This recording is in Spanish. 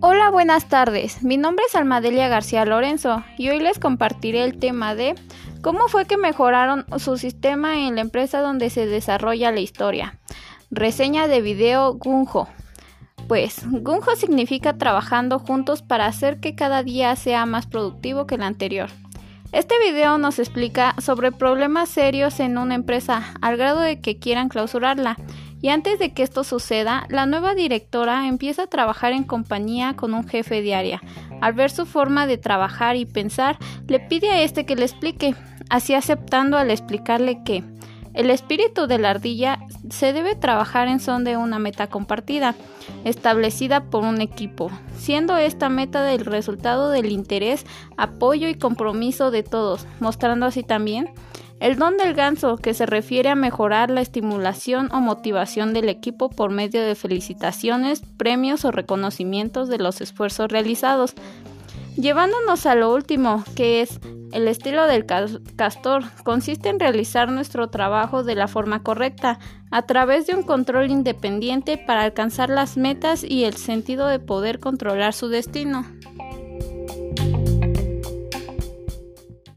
Hola, buenas tardes. Mi nombre es Almadelia García Lorenzo y hoy les compartiré el tema de cómo fue que mejoraron su sistema en la empresa donde se desarrolla la historia. Reseña de video Gunjo. Pues Gunjo significa trabajando juntos para hacer que cada día sea más productivo que el anterior. Este video nos explica sobre problemas serios en una empresa al grado de que quieran clausurarla y antes de que esto suceda, la nueva directora empieza a trabajar en compañía con un jefe de. Al ver su forma de trabajar y pensar, le pide a este que le explique, así aceptando al explicarle que el espíritu de la ardilla se debe trabajar en son de una meta compartida, establecida por un equipo, siendo esta meta del resultado del interés, apoyo y compromiso de todos, mostrando así también el don del ganso, que se refiere a mejorar la estimulación o motivación del equipo por medio de felicitaciones, premios o reconocimientos de los esfuerzos realizados. Llevándonos a lo último, que es el estilo del castor, consiste en realizar nuestro trabajo de la forma correcta, a través de un control independiente para alcanzar las metas y el sentido de poder controlar su destino.